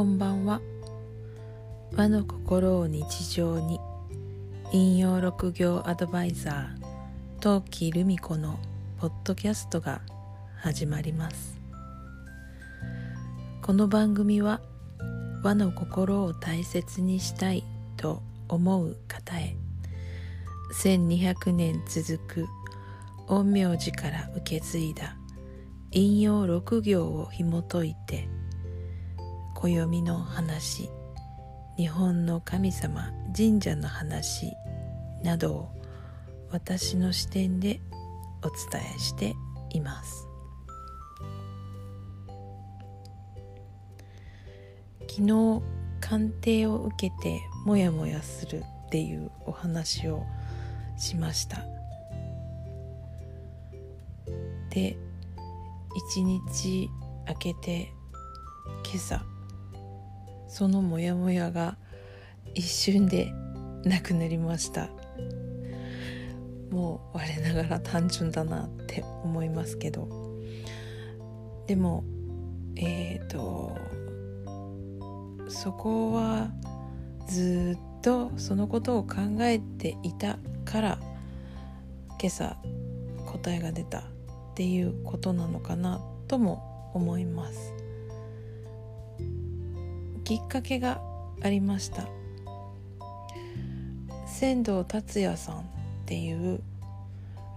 こんばんは。和の心を日常に引用六行アドバイザー陶器留美子のポッドキャストが始まります。この番組は和の心を大切にしたいと思う方へ1200年続く陰陽師から受け継いだ引用六行を紐解いて暦の話日本の神様神社の話などを私の視点でお伝えしています。昨日鑑定を受けてモヤモヤするっていうお話をしました。で一日明けて今朝そのモヤモヤが一瞬でなくなりました。もう我ながら単純だなって思いますけど。でもえっ、ー、とそこはずっとそのことを考えていたから今朝答えが出たっていうことなのかなとも思います。きっかけがありました。仙道達也さんっていう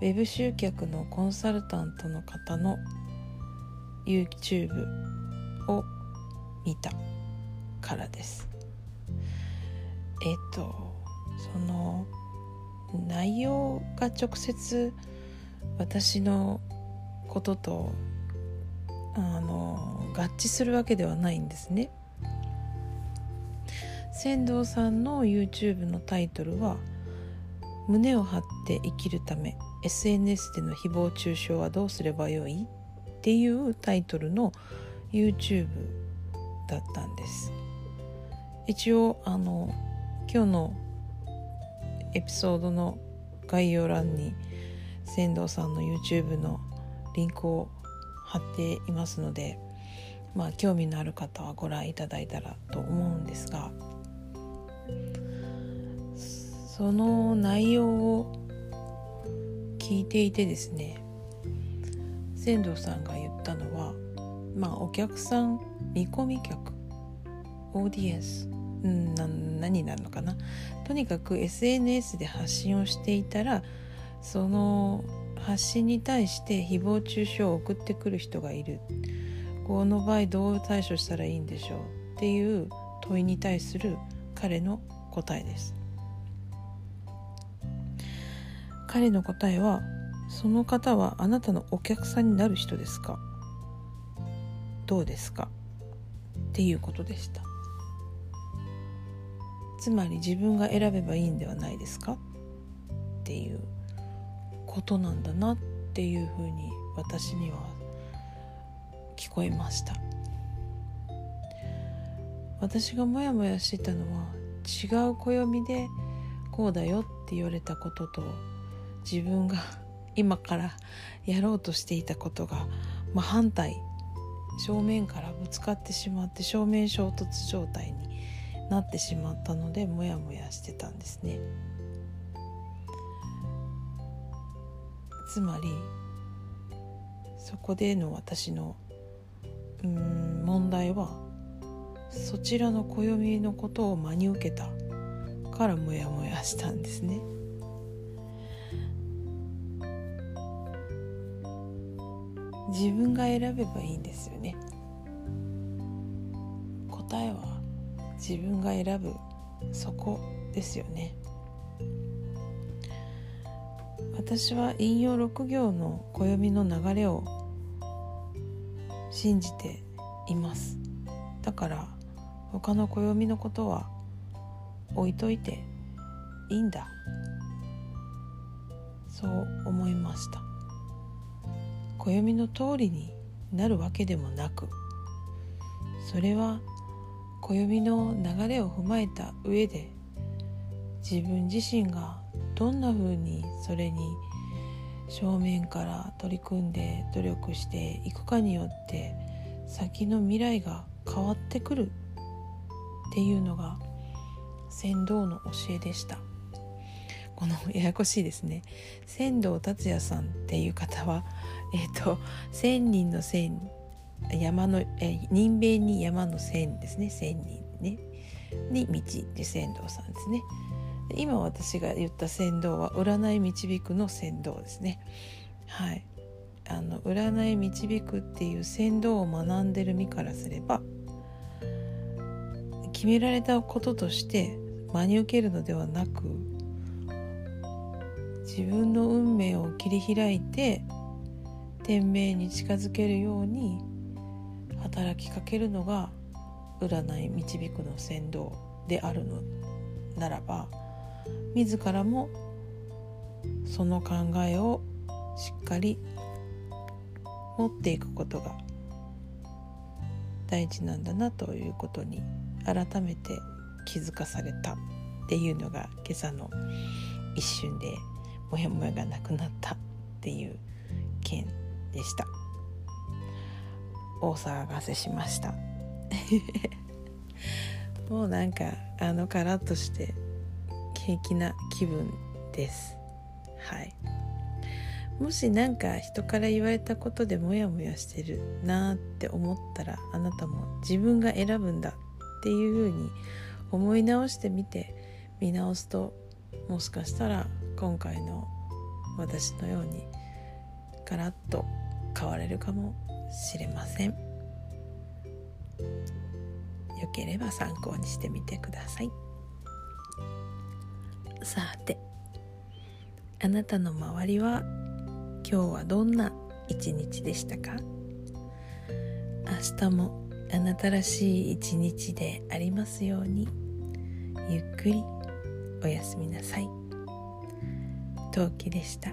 ウェブ集客のコンサルタントの方の YouTube を見たからです。えっとその内容が直接私のこととあの合致するわけではないんですね。仙道さんの YouTube のタイトルは「胸を張って生きるため SNS での誹謗中傷はどうすればよい?」っていうタイトルの YouTube だったんです一応あの今日のエピソードの概要欄に仙道さんの YouTube のリンクを貼っていますのでまあ興味のある方はご覧いただいたらと思うんですがその内容を聞いていてですね仙道さんが言ったのはまあお客さん見込み客オーディエンスうん何になるのかな。とにかく SNS で発信をしていたらその発信に対して誹謗中傷を送ってくる人がいる。この場合どう対処したらいいんでしょうっていう問いに対する彼の答えです。彼の答えはその方はあなたのお客さんになる人ですか？どうですか？っていうことでした。つまり自分が選べばいいんではないですか？っていうことなんだなっていうふうに私には聞こえました。私がモヤモヤしてたのは違う暦でこうだよって言われたことと自分が今からやろうとしていたことが真反対正面からぶつかってしまって正面衝突状態になってしまったのでモヤモヤしてたんですね。つまりそこでの私のうん問題はそちらの暦のことを真に受けた。からモヤモヤしたんですね。自分が選べばいいんですよね。答えは自分が選ぶそこですよね。私は引用6行の暦の流れを信じています。だから他の暦のことは置いといていいんだ。そう思いました。暦の通りになるわけでもなくそれは暦の流れを踏まえた上で自分自身がどんなふうにそれに正面から取り組んで努力していくかによって先の未来が変わってくる。っていうのが船頭の教えでした。このややこしいですね。船頭達也さんっていう方はえっ、ー、と千人の千山の、え人弁に山の千ですね。千人ね。に道で船頭さんですね。今私が言った船頭は占い導くの船頭ですね。はい。あの占い導くっていう船頭を学んでる身からすれば決められたこととして真に受けるのではなく自分の運命を切り開いて天命に近づけるように働きかけるのが占い導くの先導であるのならば自らもその考えをしっかり持っていくことが大事なんだなということに改めて気づかされたっていうのが今朝の一瞬でモヤモヤがなくなったっていう件でした。大騒がせしました。もうなんかあのカラッとして平気な気分です。はい。もし何か人から言われたことでモヤモヤしてるなって思ったらあなたも自分が選ぶんだっていうふうに思い直してみて見直すともしかしたら今回の私のようにガラッと変われるかもしれません。よければ参考にしてみてください。さてあなたの周りは今日はどんな一日でしたか？明日もあなたらしい一日でありますように。ゆっくりおやすみなさい。陶器でした。